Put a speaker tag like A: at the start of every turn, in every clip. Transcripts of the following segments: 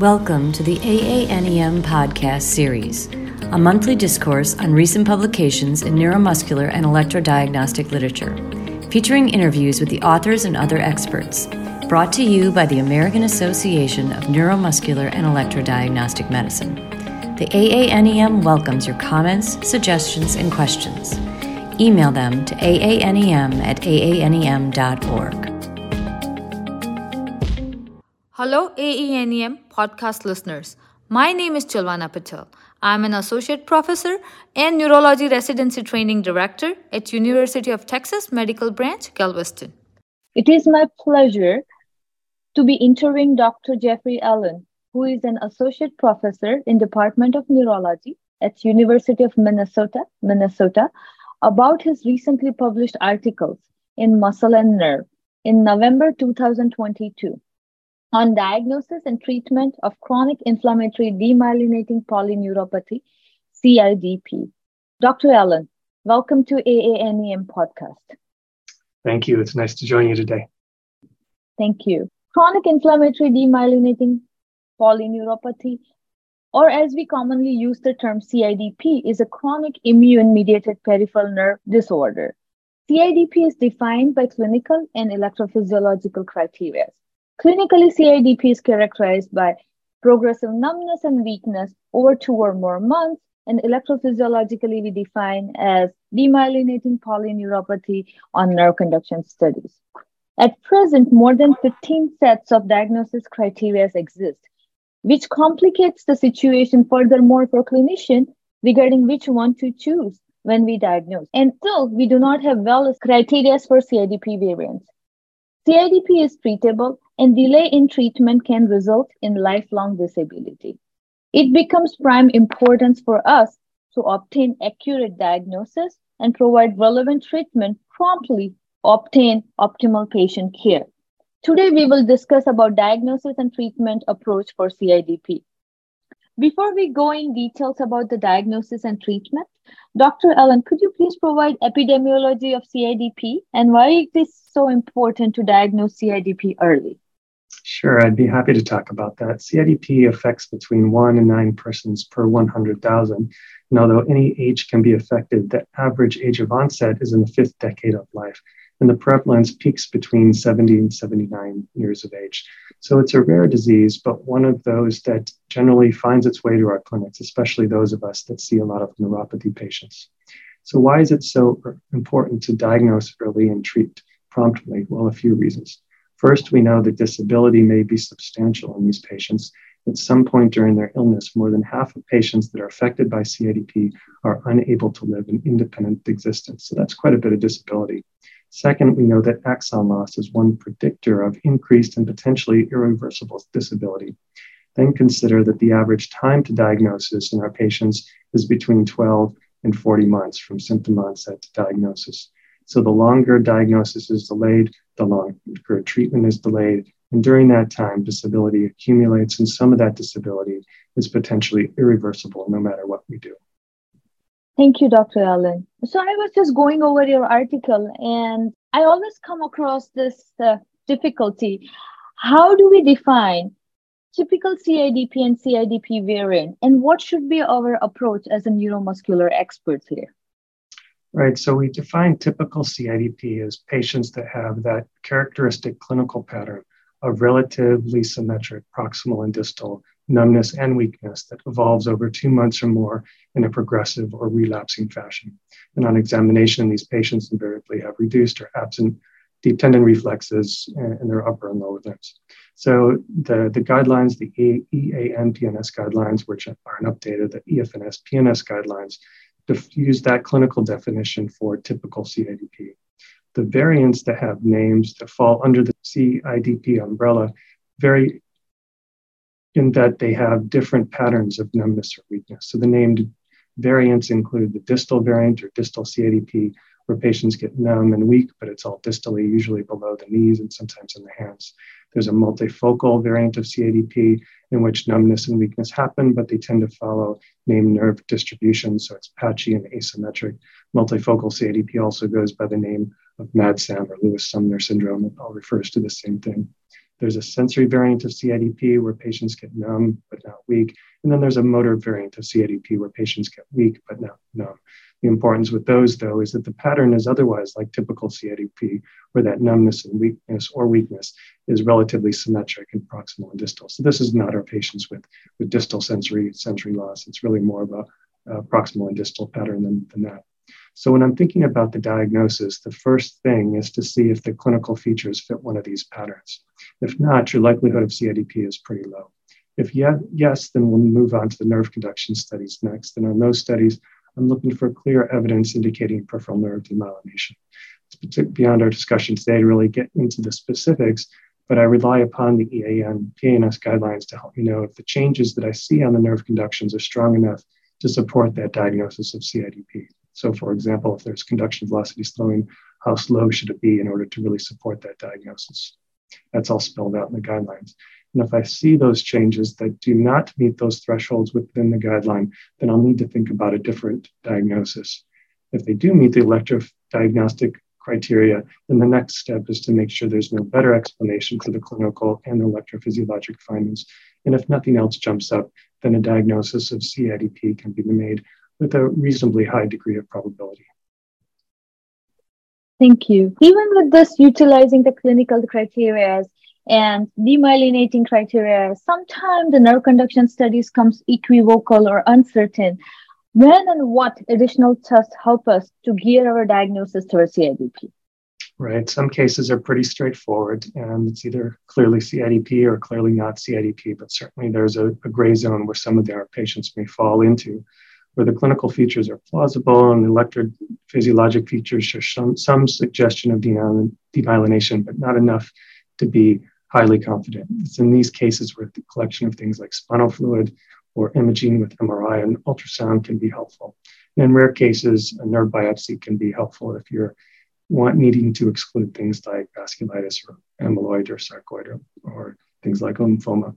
A: Welcome to the AANEM podcast series, a monthly discourse on recent publications in neuromuscular and electrodiagnostic literature, featuring interviews with the authors and other experts, brought to you by the American Association of Neuromuscular and Electrodiagnostic Medicine. The AANEM welcomes your comments, suggestions, and questions. Email them to aanem at aanem.org.
B: Hello, AANEM podcast listeners. My name is Chilvana Patel. I'm an associate professor and neurology residency training director at University of Texas Medical Branch, Galveston.
C: It is my pleasure to be interviewing Dr. Jeffrey Allen, who is an associate professor in Department of Neurology at University of Minnesota, Minnesota, about his recently published articles in Muscle and Nerve in November 2022 on diagnosis and treatment of chronic inflammatory demyelinating polyneuropathy, CIDP. Dr. Allen, welcome to AANEM podcast.
D: Thank you. It's nice to join you today.
C: Thank you. Chronic inflammatory demyelinating polyneuropathy, or as we commonly use the term CIDP, is a chronic immune mediated peripheral nerve disorder. CIDP is defined by clinical and electrophysiological criteria. Clinically, CIDP is characterized by progressive numbness and weakness over two or more months, and electrophysiologically we define as demyelinating polyneuropathy on nerve conduction studies. At present, more than 15 sets of diagnosis criteria exist, which complicates the situation furthermore for clinicians regarding which one to choose when we diagnose. And still, we do not have well criteria for CIDP variants. CIDP is treatable and delay in treatment can result in lifelong disability. It becomes prime importance for us to obtain accurate diagnosis and provide relevant treatment promptly obtain optimal patient care. Today we will discuss about diagnosis and treatment approach for CIDP. Before we go in details about the diagnosis and treatment, Dr. Allen, could you please provide epidemiology of CIDP and why it is so important to diagnose CIDP early?
D: Sure, I'd be happy to talk about that. CIDP affects between one and nine persons per 100,000. And although any age can be affected, the average age of onset is in the fifth decade of life. And the prevalence peaks between 70 and 79 years of age. So it's a rare disease, but one of those that generally finds its way to our clinics, especially those of us that see a lot of neuropathy patients. So, why is it so important to diagnose early and treat promptly? Well, a few reasons. First, we know that disability may be substantial in these patients. At some point during their illness, more than half of patients that are affected by CIDP are unable to live an independent existence. So that's quite a bit of disability. Second, we know that axon loss is one predictor of increased and potentially irreversible disability. Then consider that the average time to diagnosis in our patients is between 12 and 40 months from symptom onset to diagnosis. So the longer diagnosis is delayed, the longer treatment is delayed. And during that time, disability accumulates, and some of that disability is potentially irreversible no matter what we do.
C: Thank you, Dr. Allen. So I was just going over your article, and I always come across this uh, difficulty. How do we define typical CIDP and CIDP variant, and what should be our approach as a neuromuscular experts here?
D: Right. So we define typical CIDP as patients that have that characteristic clinical pattern of relatively symmetric proximal and distal numbness and weakness that evolves over two months or more in a progressive or relapsing fashion. And on examination, these patients invariably have reduced or absent deep tendon reflexes in their upper and lower limbs. So the, the guidelines, the EAN PNS guidelines, which are an updated, the EFNS PNS guidelines, use that clinical definition for typical CIDP. The variants that have names that fall under the CIDP umbrella vary in that they have different patterns of numbness or weakness. So the named variants include the distal variant or distal CIDP, where patients get numb and weak, but it's all distally, usually below the knees and sometimes in the hands. There's a multifocal variant of CIDP in which numbness and weakness happen, but they tend to follow named nerve distribution, so it's patchy and asymmetric. Multifocal CIDP also goes by the name of MADSAM or Lewis Sumner syndrome. It all refers to the same thing. There's a sensory variant of CIDP where patients get numb but not weak. And then there's a motor variant of CIDP where patients get weak but not numb. The importance with those, though, is that the pattern is otherwise like typical CIDP, where that numbness and weakness or weakness is relatively symmetric in proximal and distal. So this is not our patients with, with distal sensory sensory loss. It's really more of a, proximal and distal pattern than, than that. So when I'm thinking about the diagnosis, the first thing is to see if the clinical features fit one of these patterns. If not, your likelihood of CIDP is pretty low. If yes, then we'll move on to the nerve conduction studies next. And on those studies, I'm looking for clear evidence indicating peripheral nerve demyelination. It's beyond our discussion today to really get into the specifics, but I rely upon the EAN PNS guidelines to help me know if the changes that I see on the nerve conductions are strong enough to support that diagnosis of CIDP. So, for example, if there's conduction velocity slowing, how slow should it be in order to really support that diagnosis? That's all spelled out in the guidelines. And if I see those changes that do not meet those thresholds within the guideline, then I'll need to think about a different diagnosis. If they do meet the electro diagnostic criteria, then the next step is to make sure there's no better explanation for the clinical and electrophysiologic findings. And if nothing else jumps up, then a diagnosis of CIDP can be made with a reasonably high degree of probability.
C: Thank you. Even with this, utilizing the clinical criteria and demyelinating criteria, sometimes the nerve conduction studies comes equivocal or uncertain. When and what additional tests help us to gear our diagnosis towards CIDP?
D: Right. Some cases are pretty straightforward, and it's either clearly CIDP or clearly not CIDP, but certainly there's a, a gray zone where some of our patients may fall into where the clinical features are plausible and the electrophysiologic features show some, some suggestion of demyelination, but not enough to be highly confident. It's in these cases where the collection of things like spinal fluid or imaging with MRI and ultrasound can be helpful. And in rare cases, a nerve biopsy can be helpful if you're want, needing to exclude things like vasculitis or amyloid or sarcoid or, or things like lymphoma.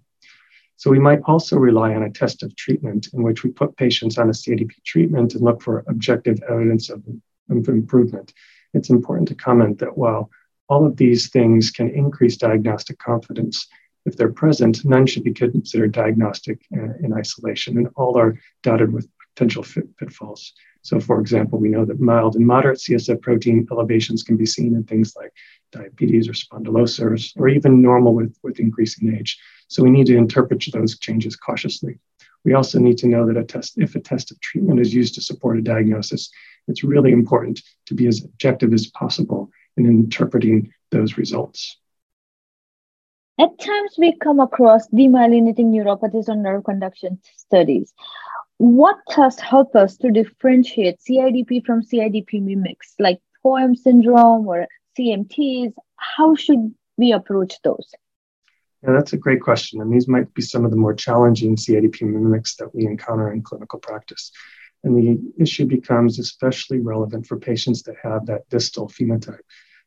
D: So we might also rely on a test of treatment in which we put patients on a CIDP treatment and look for objective evidence of, of improvement. It's important to comment that while all of these things can increase diagnostic confidence. If they're present, none should be considered diagnostic uh, in isolation, and all are dotted with potential pitfalls. So, for example, we know that mild and moderate CSF protein elevations can be seen in things like diabetes or spondylosis, or even normal with, with increasing age. So, we need to interpret those changes cautiously. We also need to know that a test, if a test of treatment is used to support a diagnosis, it's really important to be as objective as possible in interpreting those results.
C: At times, we come across demyelinating neuropathies or nerve conduction studies. What tests help us to differentiate CIDP from CIDP mimics, like POEMS syndrome or CMTs? How should we approach those?
D: Yeah, that's a great question. And these might be some of the more challenging CIDP mimics that we encounter in clinical practice. And the issue becomes especially relevant for patients that have that distal phenotype.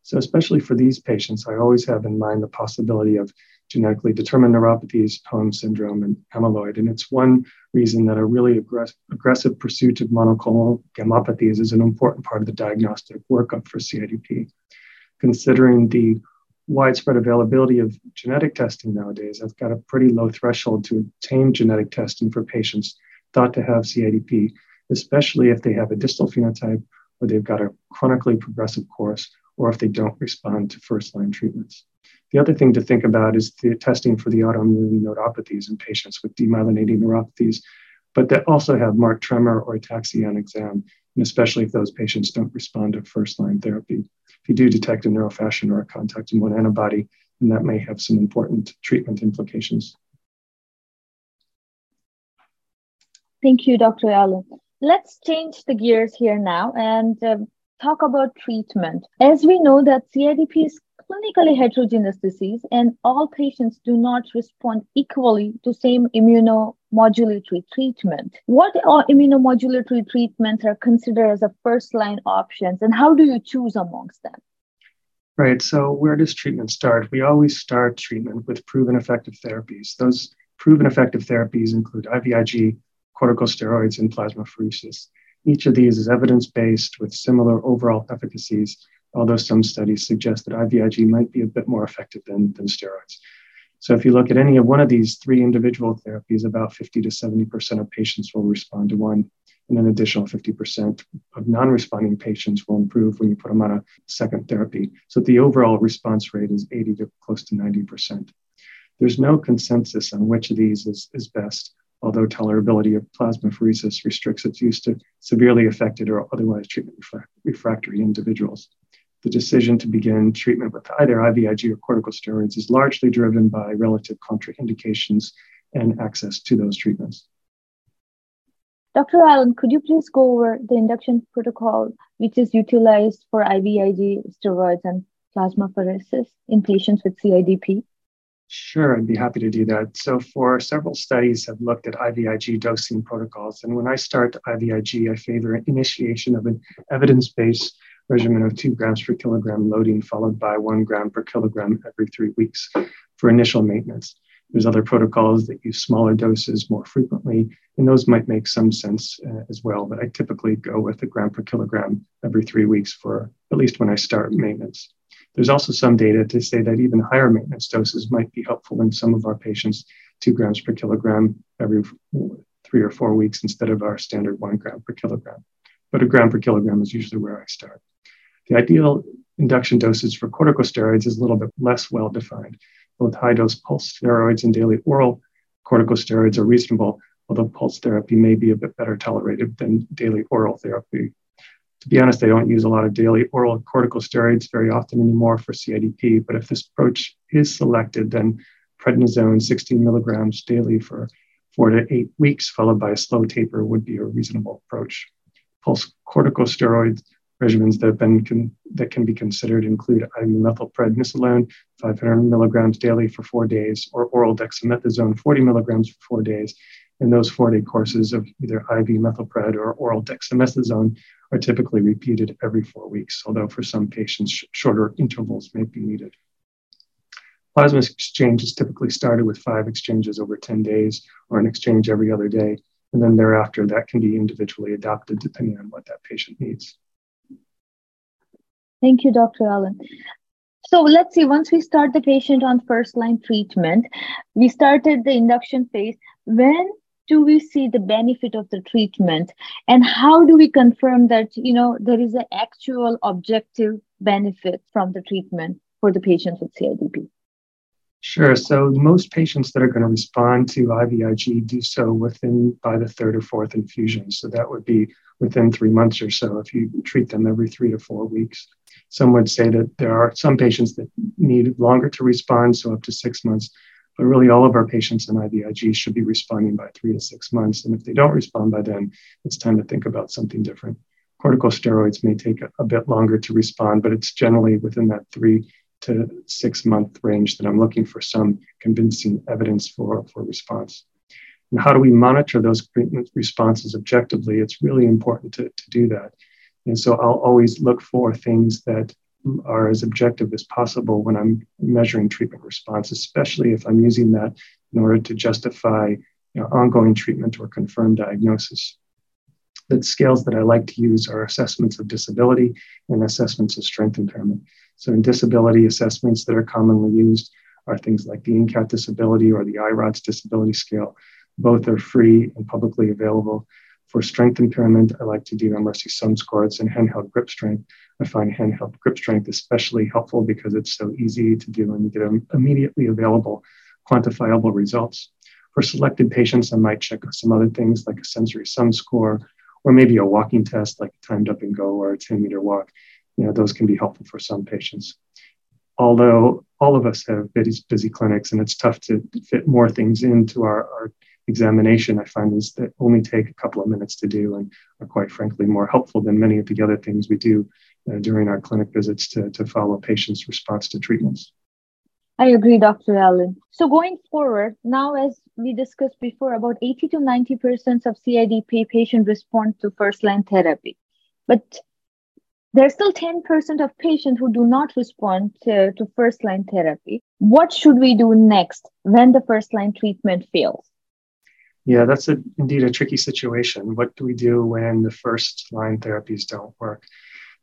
D: So, especially for these patients, I always have in mind the possibility of genetically determined neuropathies, POEMS syndrome, and amyloid. And it's one reason that a really aggressive, aggressive pursuit of monoclonal gammopathies is an important part of the diagnostic workup for CIDP. Considering the widespread availability of genetic testing nowadays, I've got a pretty low threshold to obtain genetic testing for patients thought to have CIDP, especially if they have a distal phenotype or they've got a chronically progressive course or if they don't respond to first line treatments. The other thing to think about is the testing for the autoimmune nodopathies in patients with demyelinating neuropathies, but that also have marked tremor or ataxia on exam, and especially if those patients don't respond to first line therapy. If you do detect a neurofascin or a contactin antibody, then that may have some important treatment implications.
C: Thank you, Dr. Allen. Let's change the gears here now and uh, talk about treatment. As we know that CIDP is clinically heterogeneous disease and all patients do not respond equally to same immunomodulatory treatment. What are immunomodulatory treatments are considered as a first line options and how do you choose amongst them?
D: Right. So where does treatment start? We always start treatment with proven effective therapies. Those proven effective therapies include IVIG, corticosteroids, and plasmapheresis. Each of these is evidence based with similar overall efficacies, although some studies suggest that IVIG might be a bit more effective than, than steroids. So if you look at any of one of these three individual therapies, about 50 to 70% of patients will respond to one, and an additional 50% of non-responding patients will improve when you put them on a second therapy. So the overall response rate is 80 to close to 90%. There's no consensus on which of these is, is best, although tolerability of plasmapheresis restricts its use to severely affected or otherwise treatment refractory individuals the decision to begin treatment with either IVIG or corticosteroids is largely driven by relative contraindications and access to those treatments.
C: Dr. Allen, could you please go over the induction protocol which is utilized for IVIG steroids and plasmapheresis in patients with CIDP?
D: Sure, I'd be happy to do that. So, for several studies have looked at IVIG dosing protocols, and when I start IVIG, I favor initiation of an evidence-based regimen of two grams per kilogram loading, followed by one gram per kilogram every three weeks for initial maintenance. There's other protocols that use smaller doses more frequently, and those might make some sense uh, as well. But I typically go with a gram per kilogram every three weeks for at least when I start maintenance. There's also some data to say that even higher maintenance doses might be helpful in some of our patients, two grams per kilogram every three or four weeks instead of our standard one gram per kilogram. But a gram per kilogram is usually where I start. The ideal induction dosage for corticosteroids is a little bit less well defined. Both high dose pulse steroids and daily oral corticosteroids are reasonable, although pulse therapy may be a bit better tolerated than daily oral therapy. To be honest, I don't use a lot of daily oral corticosteroids very often anymore for CIDP, but if this approach is selected, then prednisone 16 milligrams daily for four to eight weeks, followed by a slow taper, would be a reasonable approach. Pulse corticosteroid regimens that have been con- that can be considered include IV methylprednisolone, 500 milligrams daily for four days, or oral dexamethasone, 40 milligrams for four days. And those four-day courses of either IV methylpred or oral dexamethasone are typically repeated every four weeks, although for some patients, sh- shorter intervals may be needed. Plasma exchange is typically started with five exchanges over 10 days or an exchange every other day. And then thereafter, that can be individually adapted depending on what that patient needs.
C: Thank you, Dr. Allen. So let's see, once we start the patient on first line treatment, we started the induction phase. When do we see the benefit of the treatment and how do we confirm that you know there is an actual objective benefit from the treatment for the patients with CIDP?
D: Sure. So most patients that are going to respond to IVIG do so within by the third or fourth infusion. So that would be within three months or so if you treat them every three to four weeks. Some would say that there are some patients that need longer to respond, so up to six months. But really, all of our patients in IVIG should be responding by three to six months. And if they don't respond by then, it's time to think about something different. Corticosteroids may take a, a bit longer to respond, but it's generally within that three to six month range that I'm looking for some convincing evidence for, for response. And how do we monitor those responses objectively? It's really important to, to do that. And so I'll always look for things that are as objective as possible when I'm measuring treatment response, especially if I'm using that in order to justify you know, ongoing treatment or confirm diagnosis. The scales that I like to use are assessments of disability and assessments of strength impairment. So, in disability assessments that are commonly used are things like the INCAT disability or the I-RODS disability scale. Both are free and publicly available. For strength impairment, I like to do MRC sum scores and handheld grip strength. I find handheld grip strength especially helpful because it's so easy to do and you get immediately available quantifiable results. For selected patients, I might check some other things like a sensory sum score or maybe a walking test like a timed up and go or a 10 meter walk you know, those can be helpful for some patients. Although all of us have busy, clinics and it's tough to fit more things into our, our examination, I find these that only take a couple of minutes to do and are quite frankly more helpful than many of the other things we do Uh, during our clinic visits to, to follow patients' response to treatments.
C: I agree, Dr. Allen. So going forward, now as we discussed before, about 80 to 90% of CIDP patients respond to first-line therapy. But there's still 10% of patients who do not respond to, to first line therapy. What should we do next when the first line treatment fails?
D: Yeah, that's a, indeed a tricky situation. What do we do when the first line therapies don't work?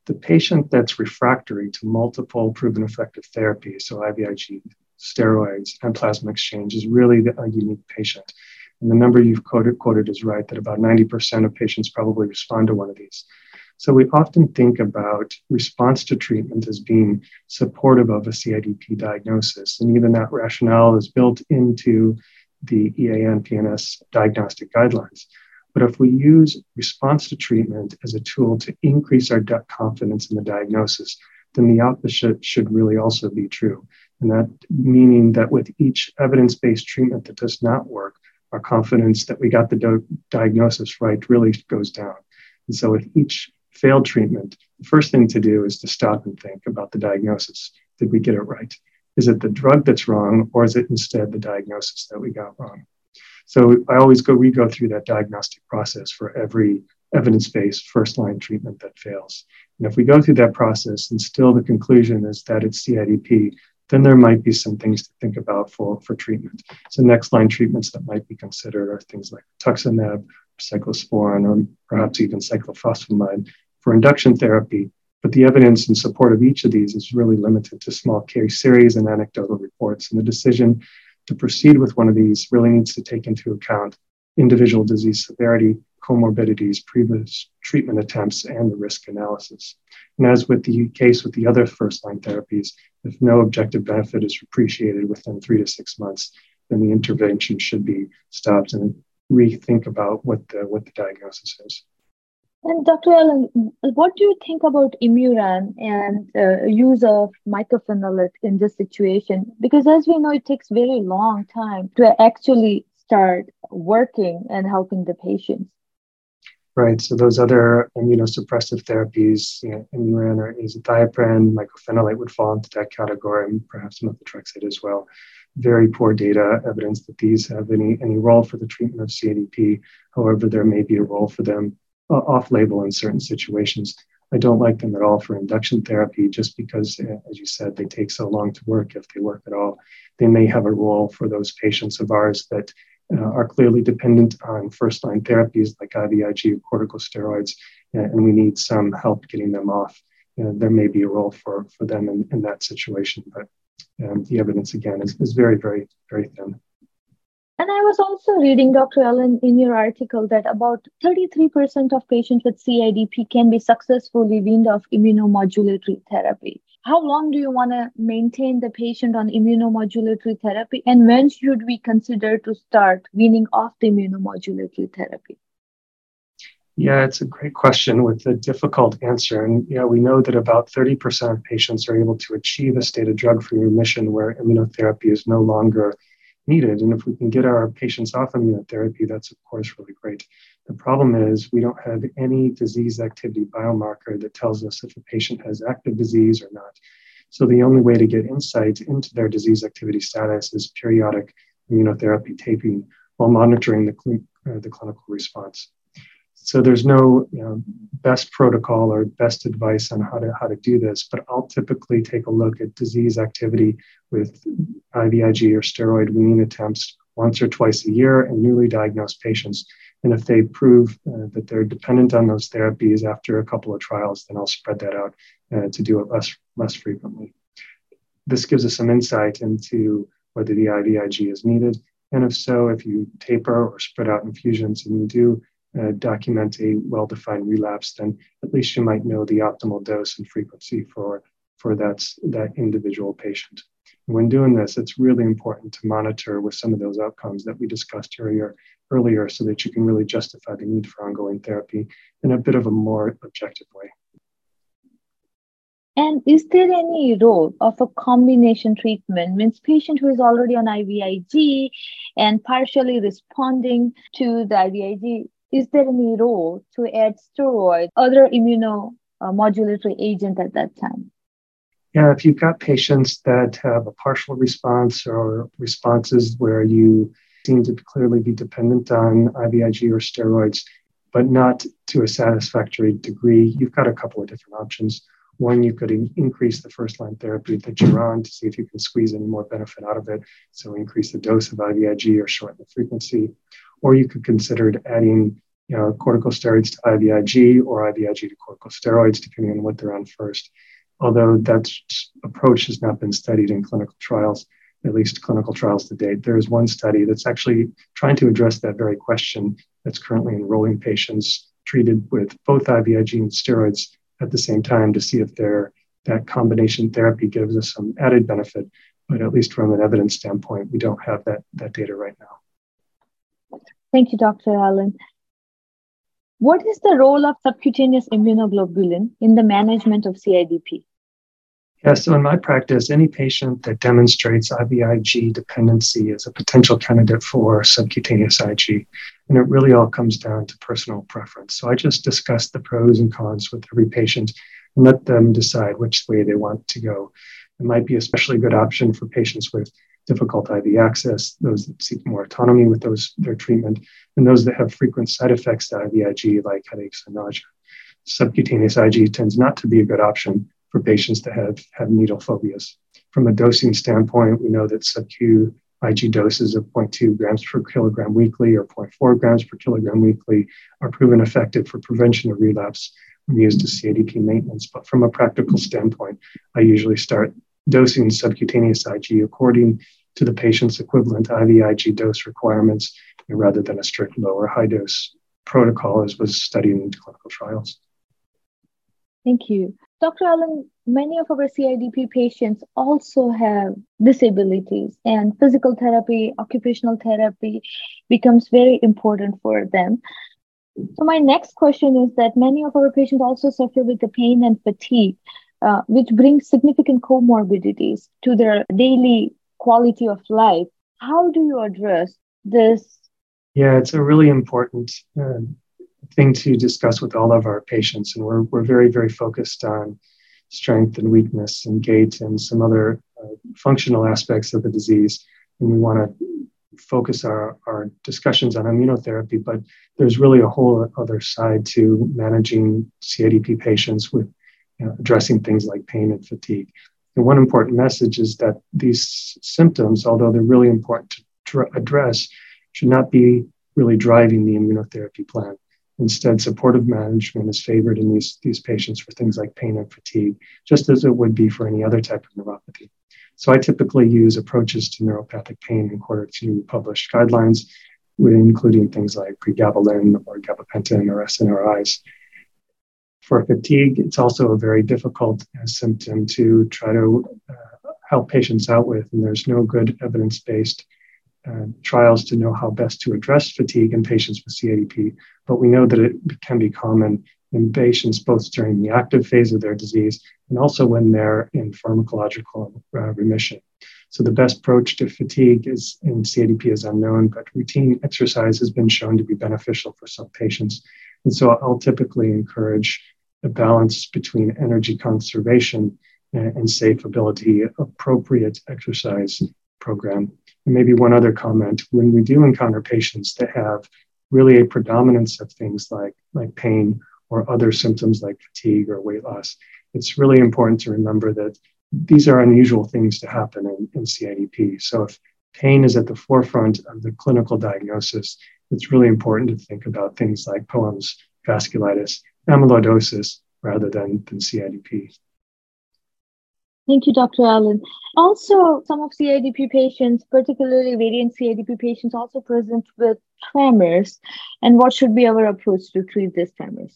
D: The patient that's refractory to multiple proven effective therapies, so IVIG, steroids, and plasma exchange is really a unique patient. And the number you've quoted, quoted is right that about 90% of patients probably respond to one of these. So we often think about response to treatment as being supportive of a CIDP diagnosis. And even that rationale is built into the EAN PNS diagnostic guidelines. But if we use response to treatment as a tool to increase our confidence in the diagnosis, then the opposite should really also be true. And that meaning that with each evidence based treatment that does not work, our confidence that we got the do- diagnosis right really goes down. And so with each failed treatment, the first thing to do is to stop and think about the diagnosis. Did we get it right? Is it the drug that's wrong, or is it instead the diagnosis that we got wrong? So I always go, we go through that diagnostic process for every evidence based first line treatment that fails. And if we go through that process and still the conclusion is that it's CIDP, then there might be some things to think about for, for treatment. So next line treatments that might be considered are things like rituximab, cyclosporin, or perhaps even cyclophosphamide for induction therapy. But the evidence in support of each of these is really limited to small case series and anecdotal reports. And the decision to proceed with one of these really needs to take into account individual disease severity, comorbidities, previous treatment attempts, and the risk analysis. And as with the case with the other first line therapies, if no objective benefit is appreciated within three to six months, then the intervention should be stopped and rethink about what the, what the diagnosis is.
C: And Dr. Allen, what do you think about Imuran and uh, use of mycophenolate in this situation? Because as we know, it takes very long time to actually start working and helping the patients.
D: Right. So those other immunosuppressive therapies, you know, Imuran or azathioprine, mycophenolate would fall into that category, and perhaps methotrexate as well. Very poor data evidence that these have any any role for the treatment of CIDP. However, there may be a role for them uh, off label in certain situations. I don't like them at all for induction therapy just because, uh, as you said, they take so long to work if they work at all. They may have a role for those patients of ours that uh, are clearly dependent on first line therapies like IVIG or corticosteroids, uh, and we need some help getting them off. There may be a role for, for them in, in that situation, but um, the evidence again is, is very, very, very thin.
C: And I was also reading, Dr. Allen, in your article that about 33% of patients with CIDP can be successfully weaned off immunomodulatory therapy. How long do you want to maintain the patient on immunomodulatory therapy? And when should we consider to start weaning off the immunomodulatory therapy?
D: Yeah, it's a great question with a difficult answer. And yeah, we know that about 30% of patients are able to achieve a state of drug free remission where immunotherapy is no longer needed. And if we can get our patients off immunotherapy, that's of course really great. The problem is we don't have any disease activity biomarker that tells us if a patient has active disease or not. So the only way to get insight into their disease activity status is periodic immunotherapy taping while monitoring the, cl- uh, the clinical response. So there's no you know, best protocol or best advice on how to how to do this, but I'll typically take a look at disease activity with IVIG or steroid weaning attempts once or twice a year in newly diagnosed patients. And if they prove uh, that they're dependent on those therapies after a couple of trials, then I'll spread that out uh, to do it less less frequently. This gives us some insight into whether the IVIG is needed, and if so, if you taper or spread out infusions and you do uh, document a well-defined relapse, then at least you might know the optimal dose and frequency for, for that, that individual patient. And when doing this, it's really important to monitor with some of those outcomes that we discussed earlier, earlier so that you can really justify the need for ongoing therapy in a bit of a more objective way.
C: And is there any role of a combination treatment? Means patient who is already on IVIG and partially responding to the IVIG is there any role to add steroid, other immunomodulatory agent at that time?
D: Yeah, if you've got patients that have a partial response or responses where you seem to clearly be dependent on IVIG or steroids, but not to a satisfactory degree, you've got a couple of different options. One, you could in- increase the first line therapy that you're on to see if you can squeeze any more benefit out of it. So increase the dose of IVIG or shorten the frequency or you could consider adding you know, corticosteroids to IVIG or IVIG to corticosteroids, depending on what they're on first. Although that approach has not been studied in clinical trials, at least clinical trials to date. There is one study that's actually trying to address that very question that's currently enrolling patients treated with both IVIG and steroids at the same time to see if that combination therapy gives us some added benefit. But at least from an evidence standpoint, we don't have that, that data right now.
C: Thank you, Dr. Allen. What is the role of subcutaneous immunoglobulin in the management of CIDP?
D: Yeah, so in my practice, any patient that demonstrates IVIG dependency is a potential candidate for subcutaneous IG. And it really all comes down to personal preference. So I just discuss the pros and cons with every patient and let them decide which way they want to go. It might be especially good option for patients with difficult IV access, those that seek more autonomy with those their treatment, and those that have frequent side effects to IVIG like headaches and nausea. Subcutaneous IG tends not to be a good option for patients that have, have needle phobias. From a dosing standpoint, we know that sub-Q IG doses of 0.2 grams per kilogram weekly or 0.4 grams per kilogram weekly are proven effective for prevention of relapse when used as CIDP maintenance. But from a practical standpoint, I usually start dosing subcutaneous IG according to the patient's equivalent IVIG dose requirements rather than a strict low or high dose protocol as was studied in clinical trials.
C: Thank you. Dr. Allen, many of our CIDP patients also have disabilities, and physical therapy, occupational therapy becomes very important for them. So, my next question is that many of our patients also suffer with the pain and fatigue, uh, which brings significant comorbidities to their daily quality of life. How do you address this?
D: Yeah, it's a really important uh, thing to discuss with all of our patients. And we're, we're very, very focused on strength and weakness and gait and some other uh, functional aspects of the disease. And we want to focus our, our discussions on immunotherapy, but there's really a whole other side to managing CIDP patients with you know, addressing things like pain and fatigue. And one important message is that these symptoms, although they're really important to address, should not be really driving the immunotherapy plan. Instead, supportive management is favored in these, these patients for things like pain and fatigue, just as it would be for any other type of neuropathy. So I typically use approaches to neuropathic pain according to published guidelines, including things like pregabalin or gabapentin or SNRIs. For fatigue, it's also a very difficult uh, symptom to try to uh, help patients out with, and there's no good evidence based uh, trials to know how best to address fatigue in patients with CIDP. but we know that it can be common in patients both during the active phase of their disease and also when they're in pharmacological uh, remission. So the best approach to fatigue is in CIDP is unknown, but routine exercise has been shown to be beneficial for some patients. And so I'll typically encourage a balance between energy conservation and, and safe ability, appropriate exercise program. And maybe one other comment when we do encounter patients that have really a predominance of things like, like pain or other symptoms like fatigue or weight loss, it's really important to remember that these are unusual things to happen in, in CIDP. So if pain is at the forefront of the clinical diagnosis, it's really important to think about things like POEMS, vasculitis, amyloidosis, rather than, than CIDP.
C: Thank you, Dr. Allen. Also, some of CIDP patients, particularly variant CIDP patients, also present with tremors. And what should be our approach to treat these tremors?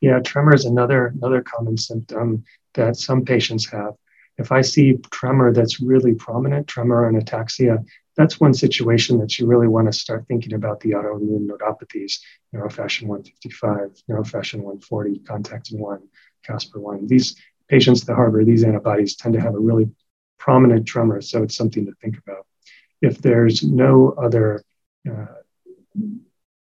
D: Yeah, tremor is another another common symptom that some patients have. If I see tremor that's really prominent, tremor and ataxia, that's one situation that you really want to start thinking about the autoimmune nodopathies, neurofascin 155, neurofascin 140, contactin 1, Caspr 1. These patients that harbor these antibodies tend to have a really prominent tremor, so it's something to think about. If there's no other uh,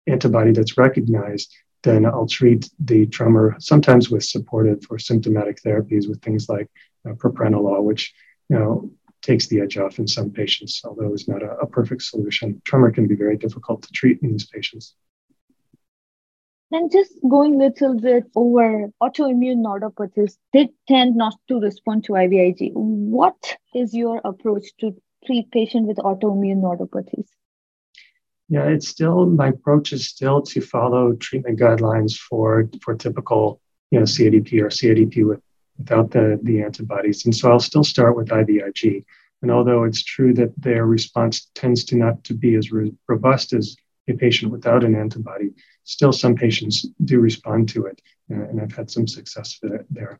D: antibody that's recognized, then I'll treat the tremor sometimes with supportive or symptomatic therapies with things like uh, propranolol, which you know takes the edge off in some patients, although it's not a, a perfect solution. Tremor can be very difficult to treat in these patients.
C: And just going a little bit over autoimmune neuropathies, they tend not to respond to IVIG. What is your approach to treat patients with autoimmune neuropathies?
D: Yeah, it's still my approach is still to follow treatment guidelines for for typical you know CIDP or CADP with without the the antibodies, and so I'll still start with IVIG. And although it's true that their response tends to not to be as re- robust as a patient without an antibody, still some patients do respond to it. Uh, and I've had some success there.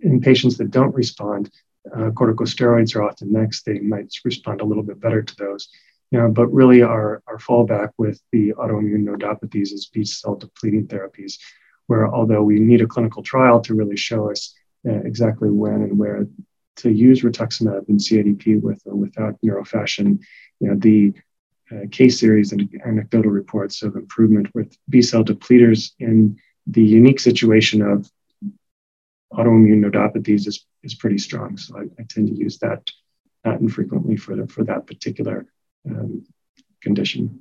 D: In patients that don't respond, uh, corticosteroids are often next. They might respond a little bit better to those. You know, but really, our, our fallback with the autoimmune nodopathies is B cell depleting therapies, where although we need a clinical trial to really show us uh, exactly when and where to use rituximab in CIDP with or without neurofascin. you know, the uh, case series and anecdotal reports of improvement with B cell depleters in the unique situation of autoimmune nodopathies is, is pretty strong. So I, I tend to use that not infrequently for, the, for that particular um, condition.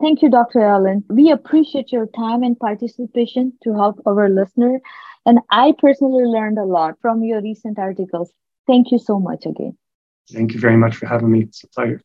C: Thank you, Dr. Allen. We appreciate your time and participation to help our listener. And I personally learned a lot from your recent articles. Thank you so much again.
D: Thank you very much for having me. It's a pleasure.